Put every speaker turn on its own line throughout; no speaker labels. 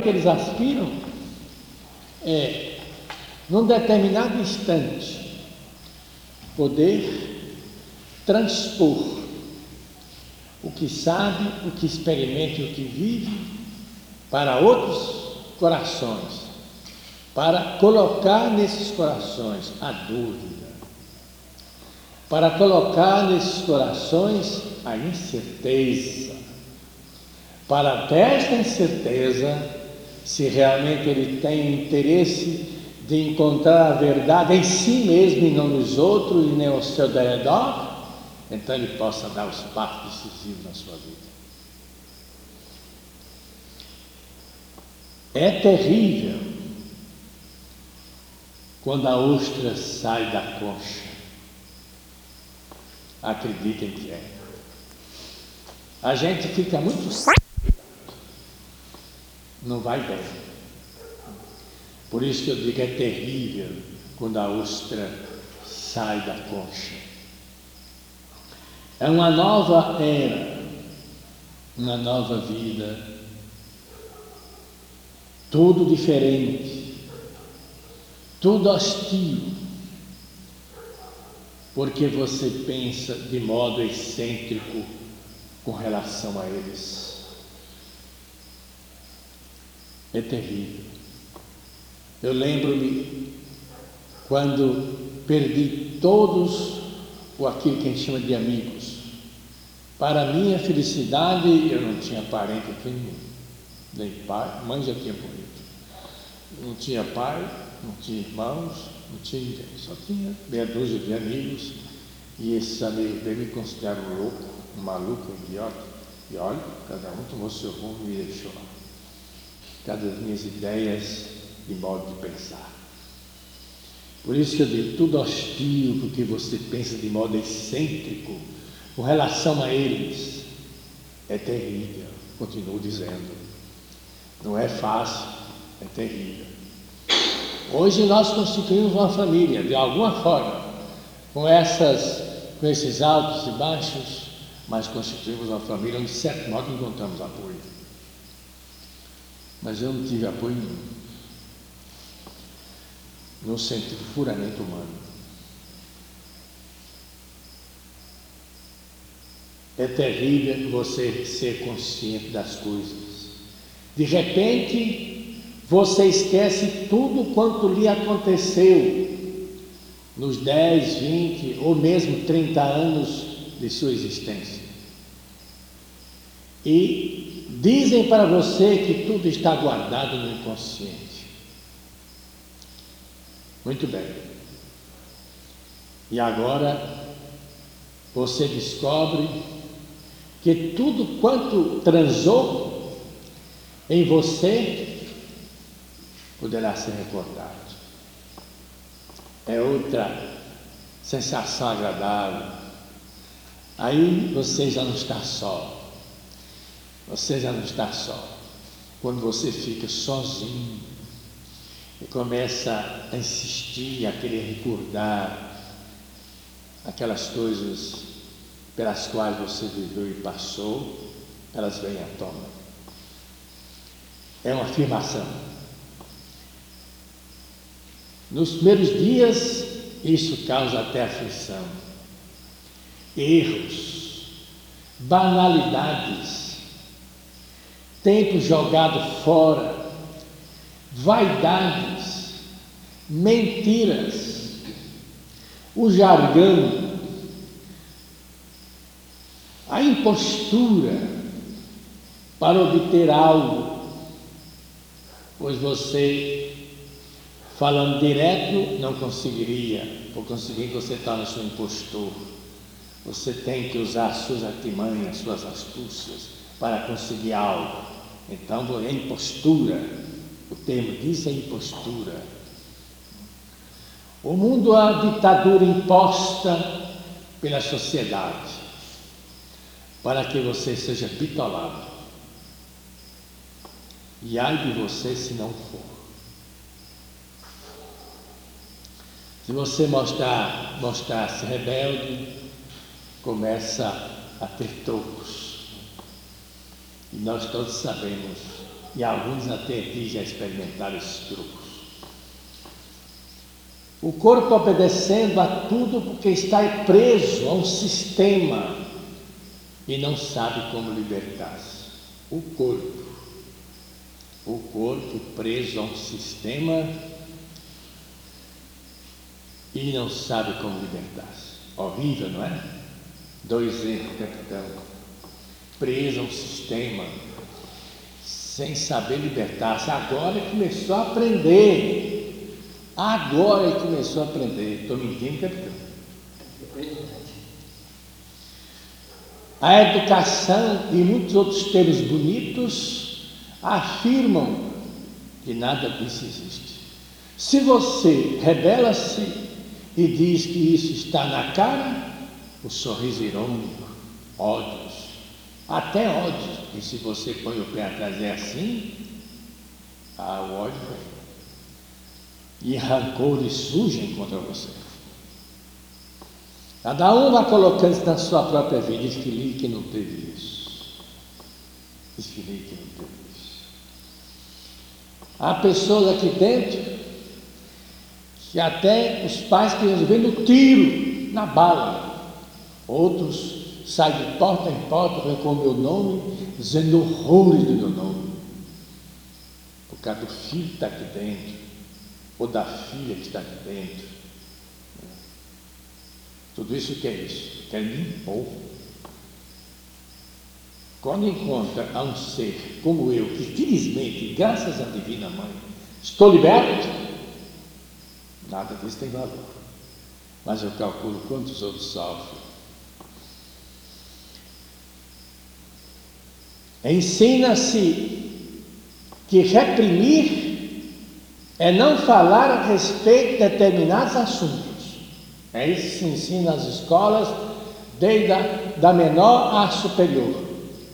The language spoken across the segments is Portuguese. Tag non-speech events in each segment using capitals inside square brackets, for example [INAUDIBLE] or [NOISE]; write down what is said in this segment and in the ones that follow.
que eles aspiram é, num determinado instante, poder transpor o que sabe, o que experimenta e o que vive para outros corações, para colocar nesses corações a dúvida, para colocar nesses corações a incerteza, para desta incerteza, se realmente ele tem interesse de encontrar a verdade em si mesmo e não nos outros e nem ao seu redor, então ele possa dar os passos decisivos na sua vida. É terrível quando a ostra sai da concha. Acreditem que é. A gente fica muito não vai bem. Por isso que eu digo é terrível quando a ostra sai da concha. É uma nova era, uma nova vida, tudo diferente, tudo hostil, porque você pensa de modo excêntrico com relação a eles. É terrível. Eu lembro-me quando perdi todos o aquilo que a gente chama de amigos. Para minha felicidade, eu não tinha parente aqui nenhum, nem pai, mãe já tinha morrido. Não tinha pai, não tinha irmãos, não tinha ninguém, só tinha meia dúzia de amigos. E esses amigos dele me consideraram louco, um maluco, um idiota. E olha, cada um tomou seu rumo e me deixou lá cada das minhas ideias e modo de pensar. Por isso que eu digo, tudo hostil porque você pensa de modo excêntrico com relação a eles é terrível, continuo dizendo. Não é fácil, é terrível. Hoje nós constituímos uma família, de alguma forma, com, essas, com esses altos e baixos, mas constituímos uma família onde, de certo modo, encontramos apoio mas eu não tive apoio nenhum. No sentido puramente humano. É terrível você ser consciente das coisas. De repente, você esquece tudo quanto lhe aconteceu nos 10, 20 ou mesmo 30 anos de sua existência. E Dizem para você que tudo está guardado no inconsciente. Muito bem. E agora você descobre que tudo quanto transou em você poderá ser recordado. É outra sensação agradável. Aí você já não está só. Você já não está só. Quando você fica sozinho e começa a insistir, a querer recordar aquelas coisas pelas quais você viveu e passou, elas vêm à tona. É uma afirmação. Nos primeiros dias, isso causa até aflição. Erros, banalidades, tempo jogado fora, vaidades, mentiras, o jargão, a impostura para obter algo, pois você, falando direto, não conseguiria, por conseguir você torna-se um impostor. Você tem que usar suas artimanhas, suas astúcias para conseguir algo. Então é impostura. O termo diz é impostura. O mundo é a ditadura imposta pela sociedade para que você seja bitolado. E ai de você se não for. Se você mostrar, mostrar-se rebelde, começa a ter trocos. E nós todos sabemos e alguns até aqui já experimentaram esses truques. O corpo obedecendo a tudo porque está preso a um sistema e não sabe como libertar-se. O corpo. O corpo preso a um sistema e não sabe como libertar-se. Horrível, não é? Dois exemplos, capitão. Preso a um sistema sem saber libertar-se. Agora começou a aprender. Agora ele começou a aprender. Estou mentindo, capitão? A educação e muitos outros termos bonitos afirmam que nada disso existe. Se você revela-se e diz que isso está na cara, o sorriso irônico, ódios, até ódio. E se você põe o pé atrás é assim, ah, o ódio vem. E rancores surgem contra você. Cada um vai colocando na sua própria vida. Diz que não teve isso. Diz que não teve isso. Há pessoas aqui dentro que até os pais queriam ver no tiro, na bala. Outros sai de porta em porta com o meu nome, dizendo horrores do meu nome. Por causa do filho que está aqui dentro, ou da filha que está aqui dentro. Tudo isso que é isso? Quer me impor. Quando encontra a um ser como eu, que felizmente, graças à Divina Mãe, estou liberto, nada disso tem valor. Mas eu calculo quantos outros sofrem Ensina-se que reprimir é não falar a respeito de determinados assuntos. É isso que se ensina nas escolas, desde a da menor à superior.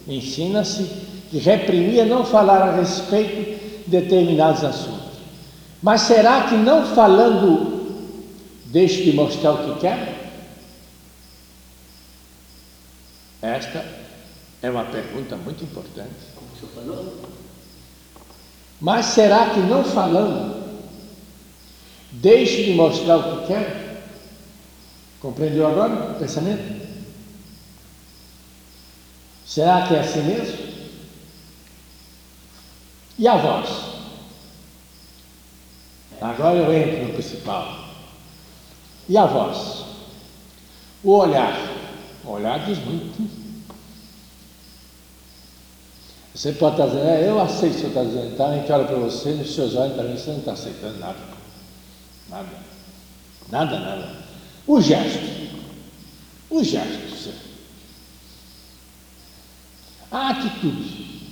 Ensina-se que reprimir é não falar a respeito de determinados assuntos. Mas será que não falando deixe de mostrar o que quer? Esta é uma pergunta muito importante. Mas será que não falando, deixe de mostrar o que quer? Compreendeu agora o pensamento? Será que é assim mesmo? E a voz? Agora eu entro no principal. E a voz? O olhar. O olhar diz muito. Você pode estar dizendo, é, eu aceito o que você está dizendo, tá? A gente olha para você, nos seus olhos para mim, você não está aceitando nada. Nada. Nada, nada. O gesto. O gesto. A atitude.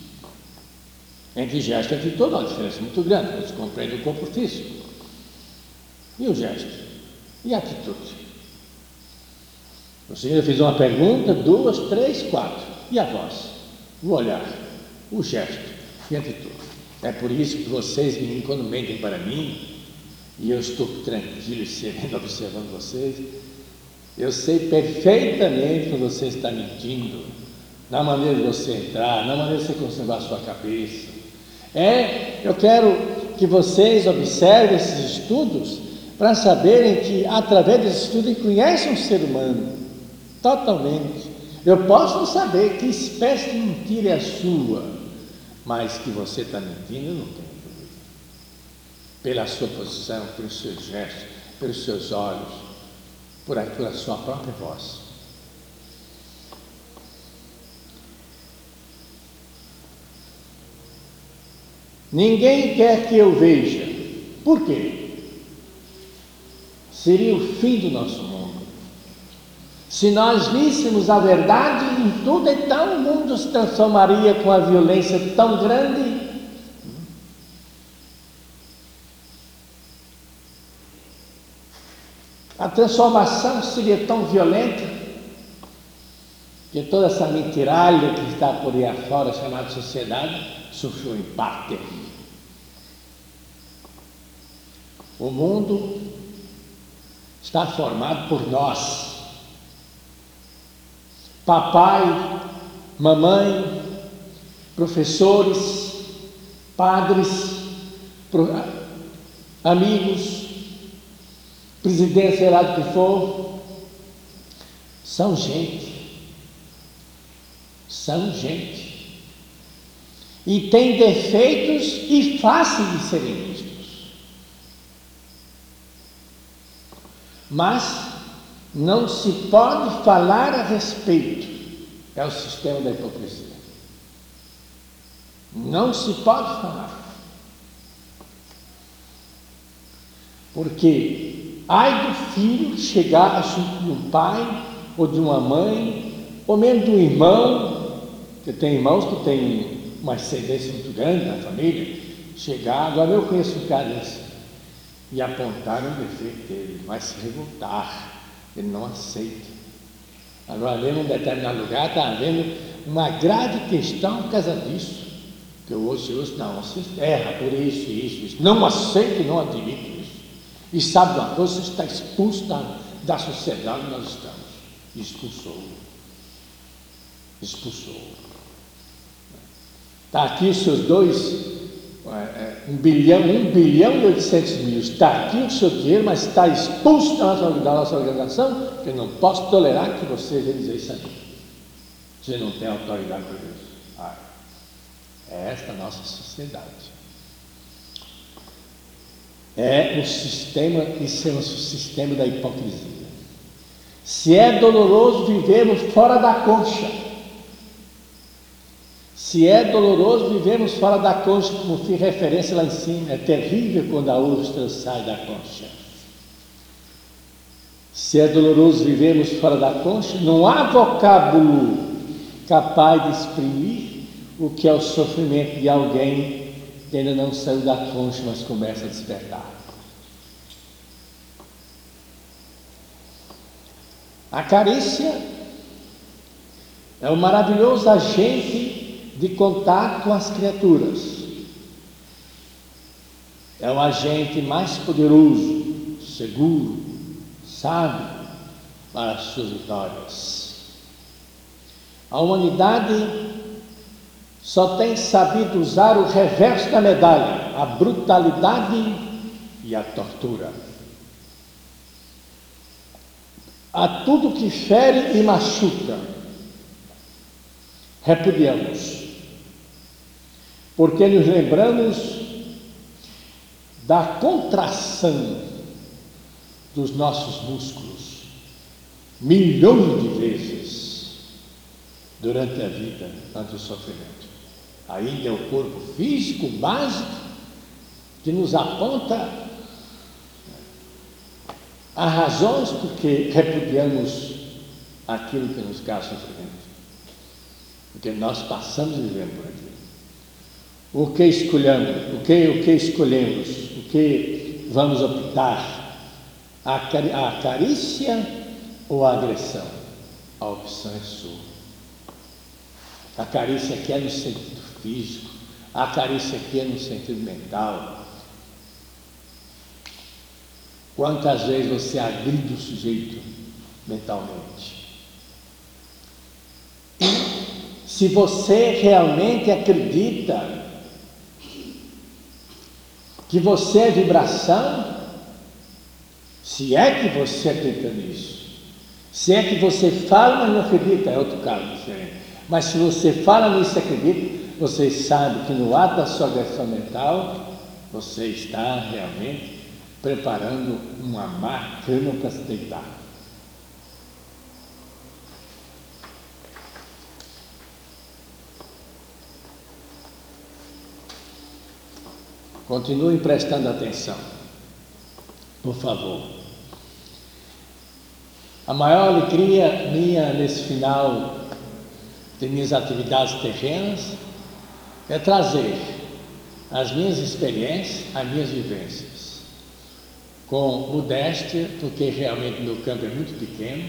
Entre gesto e atitude há uma diferença muito grande. Você compreende o corpo físico. E o gesto? E a atitude? Você já fez uma pergunta, duas, três, quatro. E a voz? O olhar? O gesto e a atitude. É por isso que vocês, meninos, quando mentem para mim, e eu estou tranquilo e sereno [LAUGHS] observando vocês, eu sei perfeitamente quando você está mentindo, na maneira de você entrar, na maneira de você conservar a sua cabeça. É, eu quero que vocês observem esses estudos para saberem que através desses estudos conhecem o ser humano totalmente. Eu posso saber que espécie de mentira é a sua, mas que você está mentindo, não tem dúvida. Pela sua posição, pelos seus gestos, pelos seus olhos, por pela sua própria voz. Ninguém quer que eu veja. Por quê? Seria o fim do nosso mundo. Se nós víssemos a verdade em tudo, então o mundo se transformaria com a violência tão grande. A transformação seria tão violenta que toda essa mentiralha que está por aí afora, chamada sociedade, sofreu um impacto terrível. O mundo está formado por nós papai, mamãe, professores, padres, amigos, presidente, sei lá do que for, são gente. São gente. E tem defeitos e fáceis de serem vistos. Mas não se pode falar a respeito. É o sistema da hipocrisia. Não se pode falar. Porque ai do filho chegar junto de um pai ou de uma mãe, ou mesmo de um irmão, que tem irmãos que têm uma ascendência muito grande na família, chegar, agora eu conheço um cara desse, e apontar o defeito dele, vai se revoltar, ele não aceita. Agora, ali num determinado lugar, está havendo uma grave questão por causa disso. Que eu ouço, ouço, não, você erra por isso, isso, isso. Não aceito e não admito isso. E sabe uma coisa, você está expulso da, da sociedade onde nós estamos. Expulsou. Expulsou. Está aqui seus dois é, é, um bilhão, um bilhão e oitocentos mil. Está aqui o seu dinheiro, mas está expulso da nossa, da nossa organização, eu não posso tolerar que você venha dizer isso aqui. Você não tem autoridade para isso. Ah, é esta a nossa sociedade. É o sistema, isso é o sistema da hipocrisia. Se é doloroso vivermos fora da concha, se é doloroso, vivemos fora da concha, como fiz referência lá em cima. É terrível quando a ostra sai da concha. Se é doloroso, vivemos fora da concha. Não há vocábulo capaz de exprimir o que é o sofrimento de alguém que ainda não saiu da concha, mas começa a despertar. A carícia é um maravilhoso agente de contato com as criaturas. É o agente mais poderoso, seguro, sábio para as suas vitórias. A humanidade só tem sabido usar o reverso da medalha, a brutalidade e a tortura. A tudo que fere e machuca, repudiamos porque nos lembramos da contração dos nossos músculos milhões de vezes durante a vida, antes do sofrimento. Ainda é o corpo físico básico que nos aponta as razões porque repudiamos aquilo que nos causa sofrimento. Porque nós passamos vivendo por aquilo. O que escolhemos? O que, o que escolhemos? O que vamos optar? A, cari a carícia ou a agressão? A opção é sua. A carícia aqui é no sentido físico, a carícia aqui é no sentido mental. Quantas vezes você agride o sujeito mentalmente? Se você realmente acredita que você é vibração, se é que você acredita nisso. Se é que você fala, mas não acredita, é outro caso diferente. Mas se você fala nisso e acredita, você sabe que no ato da sua agressão mental, você está realmente preparando uma máquina para se deitar. Continue prestando atenção, por favor. A maior alegria minha nesse final de minhas atividades terrenas é trazer as minhas experiências, as minhas vivências, com modéstia, porque realmente meu campo é muito pequeno,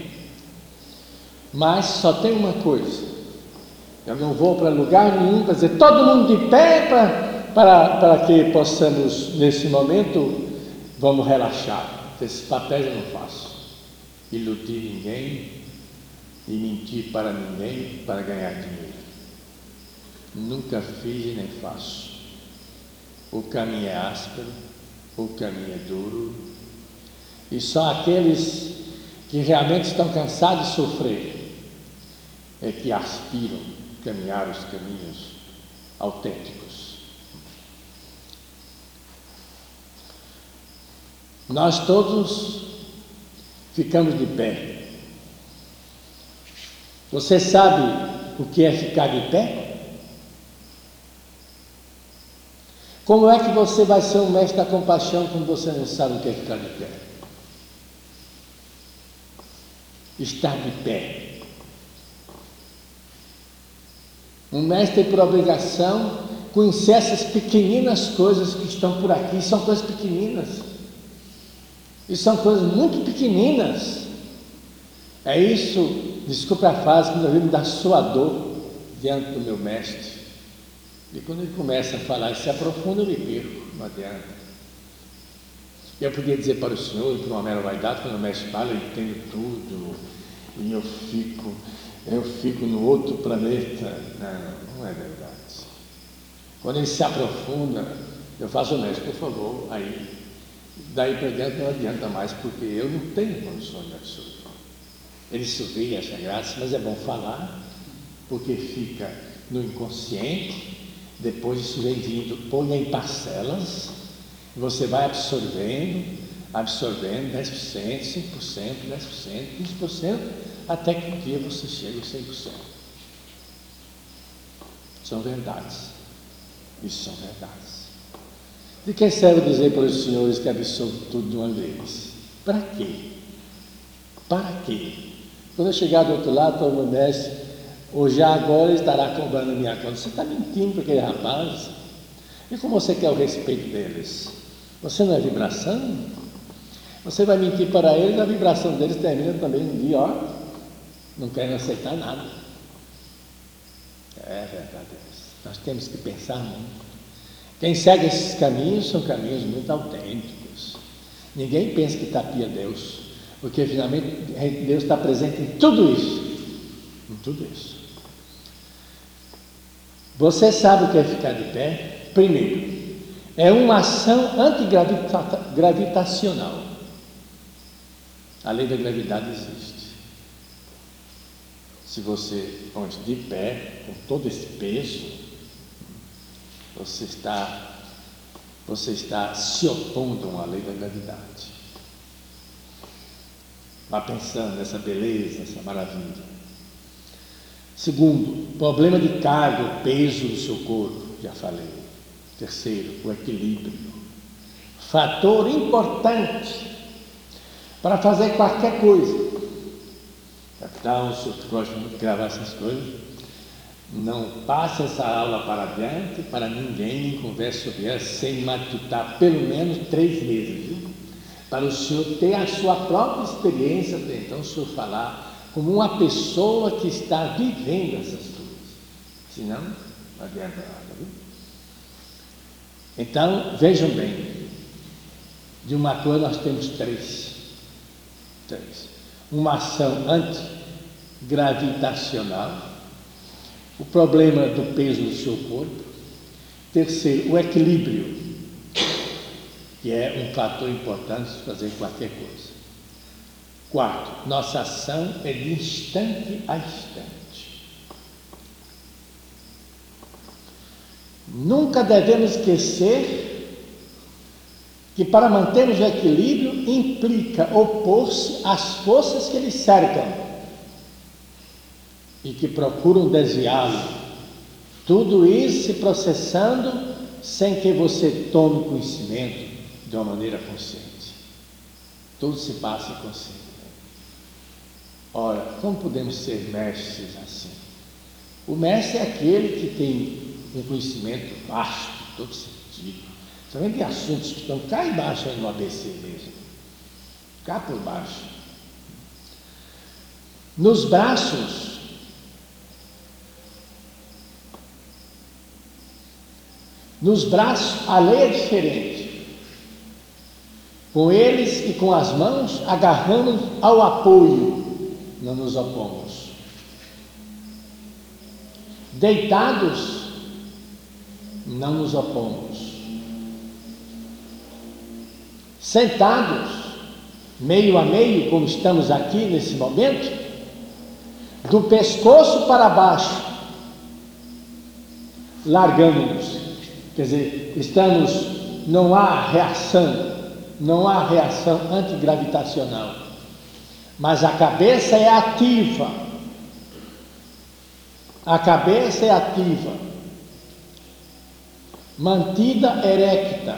mas só tem uma coisa: eu não vou para lugar nenhum para dizer todo mundo de pé para para, para que possamos, nesse momento, vamos relaxar. Esse papel eu não faço. Iludir ninguém e mentir para ninguém para ganhar dinheiro. Nunca fiz e nem faço. o caminho é áspero, o caminho é duro, e só aqueles que realmente estão cansados de sofrer é que aspiram caminhar os caminhos autênticos. Nós todos ficamos de pé. Você sabe o que é ficar de pé? Como é que você vai ser um mestre da compaixão quando você não sabe o que é ficar de pé? Estar de pé. Um mestre por obrigação conhecer essas pequeninas coisas que estão por aqui, são coisas pequeninas. E são coisas muito pequeninas. É isso, desculpa a frase, quando eu vi me dar sua dor diante do meu mestre. E quando ele começa a falar e se aprofunda, eu me perco, não adianta. Eu podia dizer para o senhor, por uma mera vaidade, quando o mestre fala, eu entendo tudo, e eu fico, eu fico no outro planeta. Não, não é verdade. Quando ele se aprofunda, eu faço o mestre, por favor, aí. Daí para diante não adianta mais, porque eu não tenho condições de absorver. Ele sorri, acha graça, mas é bom falar, porque fica no inconsciente depois isso vem vindo, põe em parcelas, você vai absorvendo, absorvendo 10%, 5%, 10%, 15%, até que um dia você chega a 100%. São verdades. Isso são verdades. De quem serve dizer para os senhores que absorvo tudo de uma vez? Para quê? Para quê? Quando eu chegar do outro lado, todo mundo mestre, ou já agora estará cobrando minha conta. Você está mentindo para aquele rapaz? E como você quer o respeito deles? Você não é vibração? Você vai mentir para eles, a vibração deles termina também dia, ó, não querem aceitar nada. É verdade. Nós temos que pensar muito. Quem segue esses caminhos são caminhos muito autênticos. Ninguém pensa que tapia Deus, porque finalmente Deus está presente em tudo isso. Em tudo isso. Você sabe o que é ficar de pé? Primeiro, é uma ação antigravitacional. A lei da gravidade existe. Se você põe de pé, com todo esse peso, você está, você está se opondo à lei da gravidade. Vá pensando nessa beleza, nessa maravilha. Segundo, problema de carga, peso do seu corpo, já falei. Terceiro, o equilíbrio. Fator importante para fazer qualquer coisa. Capitão, o senhor gosta muito de gravar essas coisas. Não passe essa aula para adiante para ninguém nem converse sobre ela sem matutar pelo menos três meses, viu? Para o senhor ter a sua própria experiência, então o senhor falar como uma pessoa que está vivendo essas coisas. Senão, não adianta nada. Viu? Então, vejam bem, de uma coisa nós temos três. Três. Uma ação antigravitacional, o problema do peso do seu corpo. Terceiro, o equilíbrio, que é um fator importante de fazer qualquer coisa. Quarto, nossa ação é de instante a instante. Nunca devemos esquecer que para mantermos o equilíbrio implica opor-se às forças que lhe cercam e que procuram desviá-lo. Tudo isso se processando sem que você tome conhecimento de uma maneira consciente. Tudo se passa consciente. Ora, como podemos ser mestres assim? O mestre é aquele que tem um conhecimento vasto, todo sentido. Também tem assuntos que estão cá embaixo no ABC mesmo. Cá por baixo. Nos braços, nos braços a lei é diferente. Com eles e com as mãos agarramos ao apoio não nos opomos. Deitados, não nos opomos. sentados, meio a meio, como estamos aqui nesse momento, do pescoço para baixo, largamos-nos. Quer dizer, estamos, não há reação, não há reação antigravitacional, mas a cabeça é ativa. A cabeça é ativa, mantida erecta.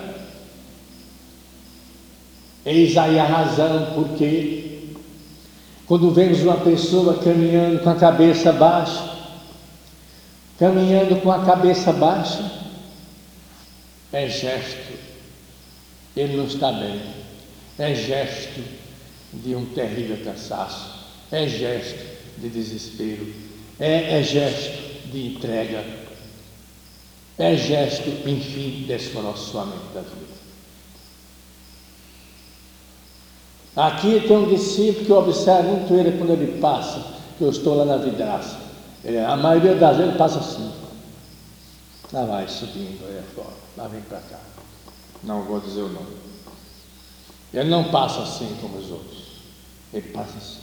Eis aí a razão porque, quando vemos uma pessoa caminhando com a cabeça baixa, caminhando com a cabeça baixa, é gesto, ele não está bem, é gesto de um terrível cansaço, é gesto de desespero, é, é gesto de entrega, é gesto, enfim, de esforçamento da vida. Aqui tem um discípulo que eu observo muito ele quando ele passa, que eu estou lá na vidraça. É, a maioria das vezes passa assim. Lá vai subindo aí fora, lá vem para cá. Não vou dizer o nome. Ele não passa assim como os outros. Ele passa assim.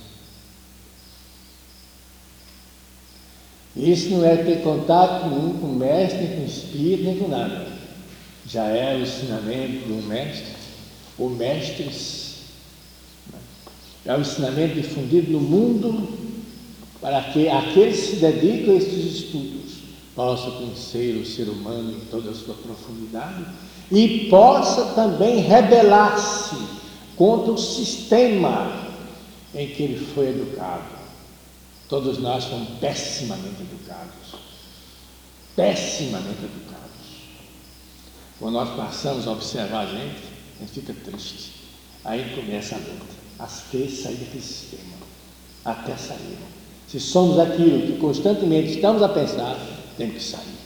Isso não é ter contato nenhum com o mestre, com o espírito, nem com nada. Já é o ensinamento do mestre, o mestre é o ensinamento difundido no mundo para que aqueles que se dedicam a esses estudos possam conhecer o ser humano em toda a sua profundidade e possa também rebelar-se contra o sistema em que ele foi educado. Todos nós fomos pessimamente educados. Pessimamente educados. Quando nós passamos a observar a gente, a gente fica triste. Aí começa a luta. Três sair daquele sistema. Até sair. Se somos aquilo que constantemente estamos a pensar, temos que sair.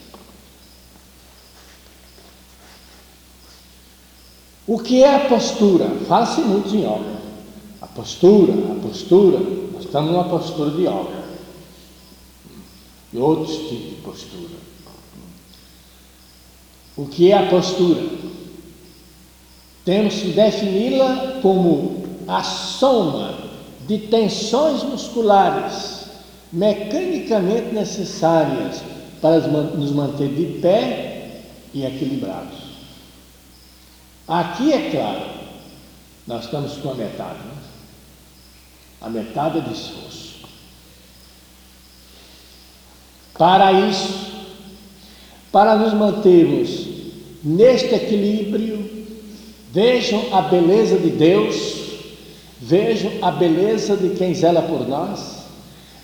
O que é a postura? Fala-se muito em obra. A postura, a postura, nós estamos numa postura de obra. E outros tipos de postura. O que é a postura? Temos que defini-la como a soma de tensões musculares mecanicamente necessárias para nos manter de pé e equilibrados. Aqui é claro, nós estamos com a metade. Né? a metade de esforço. Para isso, para nos mantermos neste equilíbrio, vejam a beleza de Deus, vejam a beleza de quem zela por nós,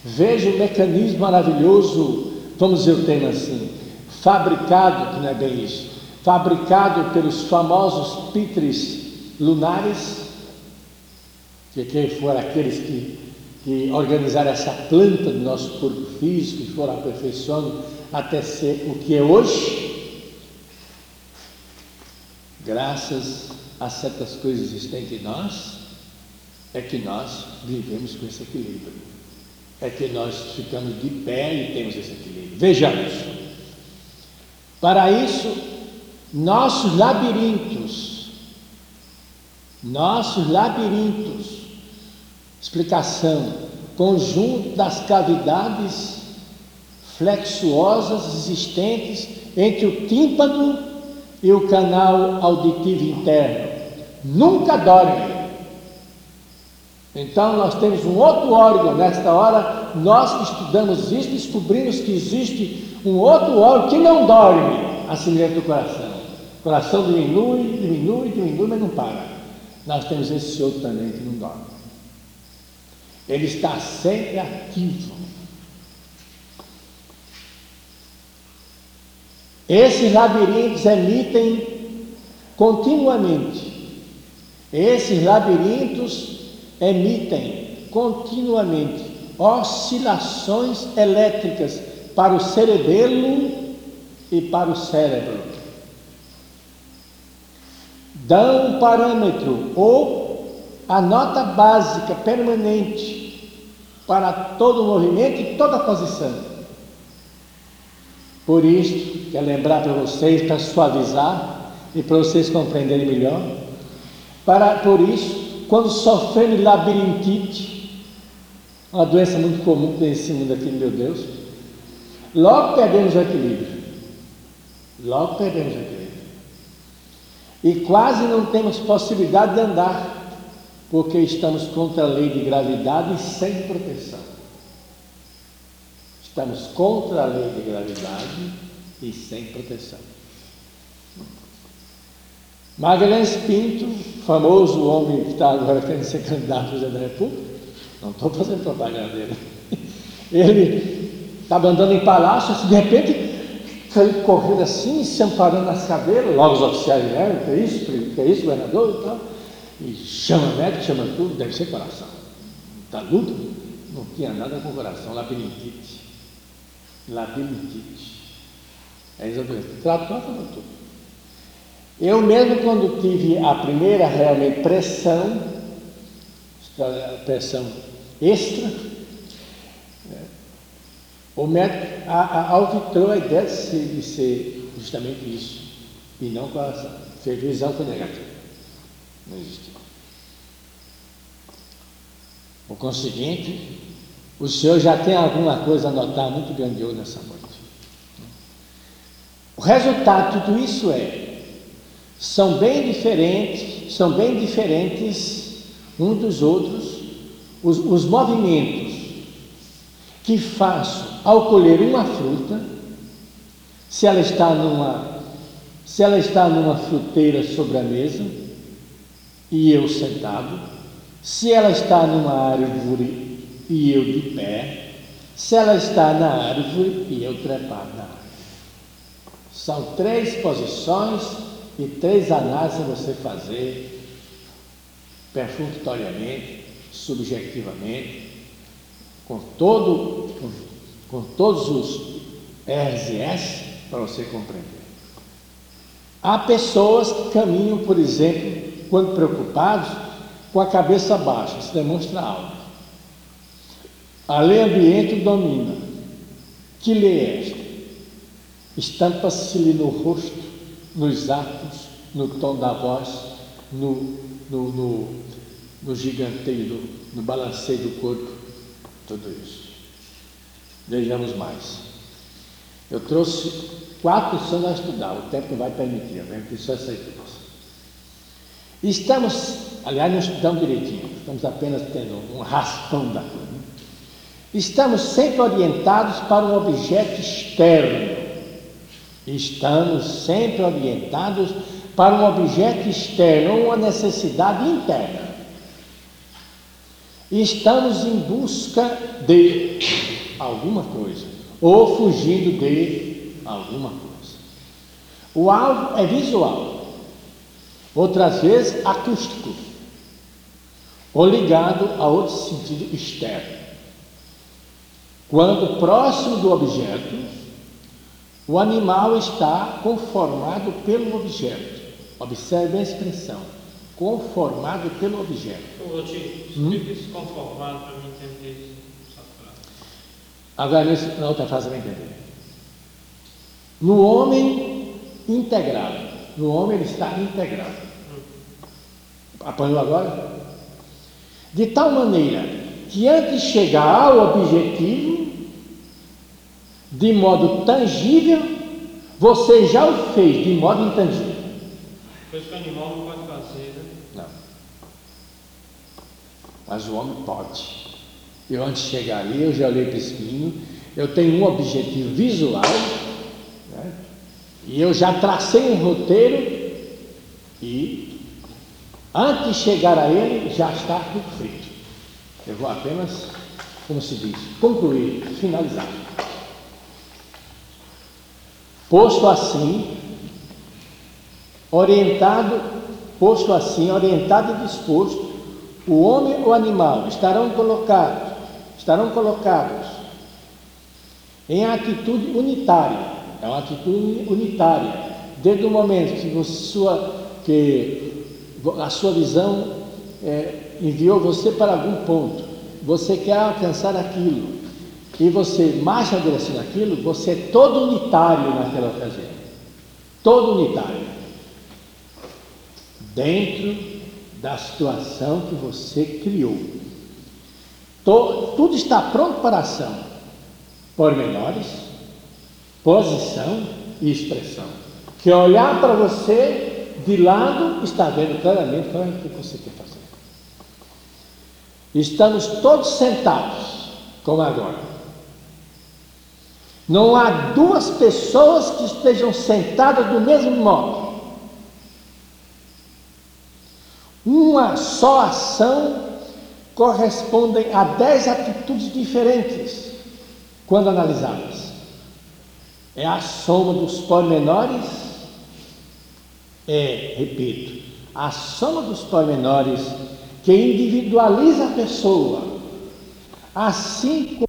vejam o mecanismo maravilhoso, vamos dizer o tema assim, fabricado, que não é bem isso, fabricado pelos famosos pitres lunares, que quem for aqueles que, que organizaram essa planta do nosso corpo físico e foram aperfeiçoando até ser o que é hoje, graças a certas coisas existentes em nós, é que nós vivemos com esse equilíbrio. É que nós ficamos de pé e temos esse equilíbrio. Vejamos. Para isso, nossos labirintos, nossos labirintos Explicação: conjunto das cavidades flexuosas existentes entre o tímpano e o canal auditivo interno. Nunca dorme. Então nós temos um outro órgão, nesta hora nós estudamos isso, descobrimos que existe um outro órgão que não dorme, a semelhança do coração. O coração diminui, diminui, diminui, mas não para. Nós temos esse outro também que não dorme. Ele está sempre ativo. Esses labirintos emitem continuamente. Esses labirintos emitem continuamente oscilações elétricas para o cerebelo e para o cérebro. Dão um parâmetro ou a nota básica permanente para todo o movimento e toda posição. Por isso, quero lembrar para vocês, para suavizar e para vocês compreenderem melhor, Para, por isso, quando sofremos labirintite, uma doença muito comum nesse mundo aqui, meu Deus, logo perdemos o equilíbrio. Logo perdemos o equilíbrio. E quase não temos possibilidade de andar, porque estamos contra a lei de gravidade e sem proteção. Estamos contra a lei de gravidade e sem proteção. Magalhães Pinto, famoso homem que está agora querendo ser candidato a presidente da República, não estou fazendo propaganda dele, [LAUGHS] ele estava andando em palácio, assim, de repente saiu correndo assim, se amparando nas cadeiras, logo os oficiais vieram, que é isso, que é isso, governador e tal, e chama médico, chama tudo, deve ser coração. Está luta, não tinha nada com coração, labirintite. Labirintite. É exatamente. Tratou, tudo. Eu mesmo quando tive a primeira realmente pressão, pressão extra, o médico auditou a ideia de ser, ser, justamente isso, e não com a fez o exame foi negativo. Não existiu. Por conseguinte, o senhor já tem alguma coisa a notar muito grandiosa nessa noite. O resultado de tudo isso é são bem diferentes, são bem diferentes um dos outros, os, os movimentos que faço ao colher uma fruta, se ela está numa, se ela está numa fruteira sobre a mesa e eu sentado, se ela está numa árvore e eu de pé, se ela está na árvore e eu trepado na árvore. São três posições e três análises você fazer perfunctoriamente, subjetivamente, com, todo, com, com todos os R's e S para você compreender. Há pessoas que caminham, por exemplo, quando preocupados, com a cabeça baixa, isso demonstra algo. A lei ambiente domina. Que lei é esta? Estampa-se-lhe no rosto nos atos, no tom da voz, no, no, no, no giganteio, no balanceio do corpo, tudo isso. Vejamos mais. Eu trouxe quatro lições a estudar, o tempo não vai permitir, né? Que só essa aqui. Estamos, aliás, não estudamos direitinho, estamos apenas tendo um raspão da coisa. Né? Estamos sempre orientados para um objeto externo Estamos sempre orientados para um objeto externo, uma necessidade interna. Estamos em busca de alguma coisa, ou fugindo de alguma coisa. O alvo é visual, outras vezes acústico, ou ligado a outro sentido externo. Quando próximo do objeto, o animal está conformado pelo objeto. Observe a expressão. Conformado pelo objeto.
Ô, tio, explica isso conformado para mim entender essa frase.
Agora, na outra frase, vai entender. No homem integrado. No homem ele está integrado. Apanhou agora? De tal maneira que antes de chegar ao objetivo, de modo tangível, você já o fez de modo intangível.
Coisa que o animal não pode fazer, né?
Não. Mas o homem pode. Eu antes de chegar ali, eu já olhei para esse menino, eu tenho um objetivo visual, né? e eu já tracei um roteiro, e antes de chegar a ele, já está tudo feito. Eu vou apenas, como se diz, concluir, finalizar. Posto assim, orientado, posto assim, orientado e disposto, o homem ou o animal estarão colocados, estarão colocados em atitude unitária, é uma atitude unitária, desde o momento que, você, sua, que a sua visão é, enviou você para algum ponto, você quer alcançar aquilo, e você marcha na direção daquilo, você é todo unitário naquela ocasião. Todo unitário. Dentro da situação que você criou. tudo está pronto para ação. Pormenores, posição e expressão. Que olhar para você de lado está vendo claramente o que você quer fazer. Estamos todos sentados, como agora. Não há duas pessoas que estejam sentadas do mesmo modo. Uma só ação corresponde a dez atitudes diferentes quando analisadas. É a soma dos pormenores, é, repito, a soma dos pormenores que individualiza a pessoa, assim como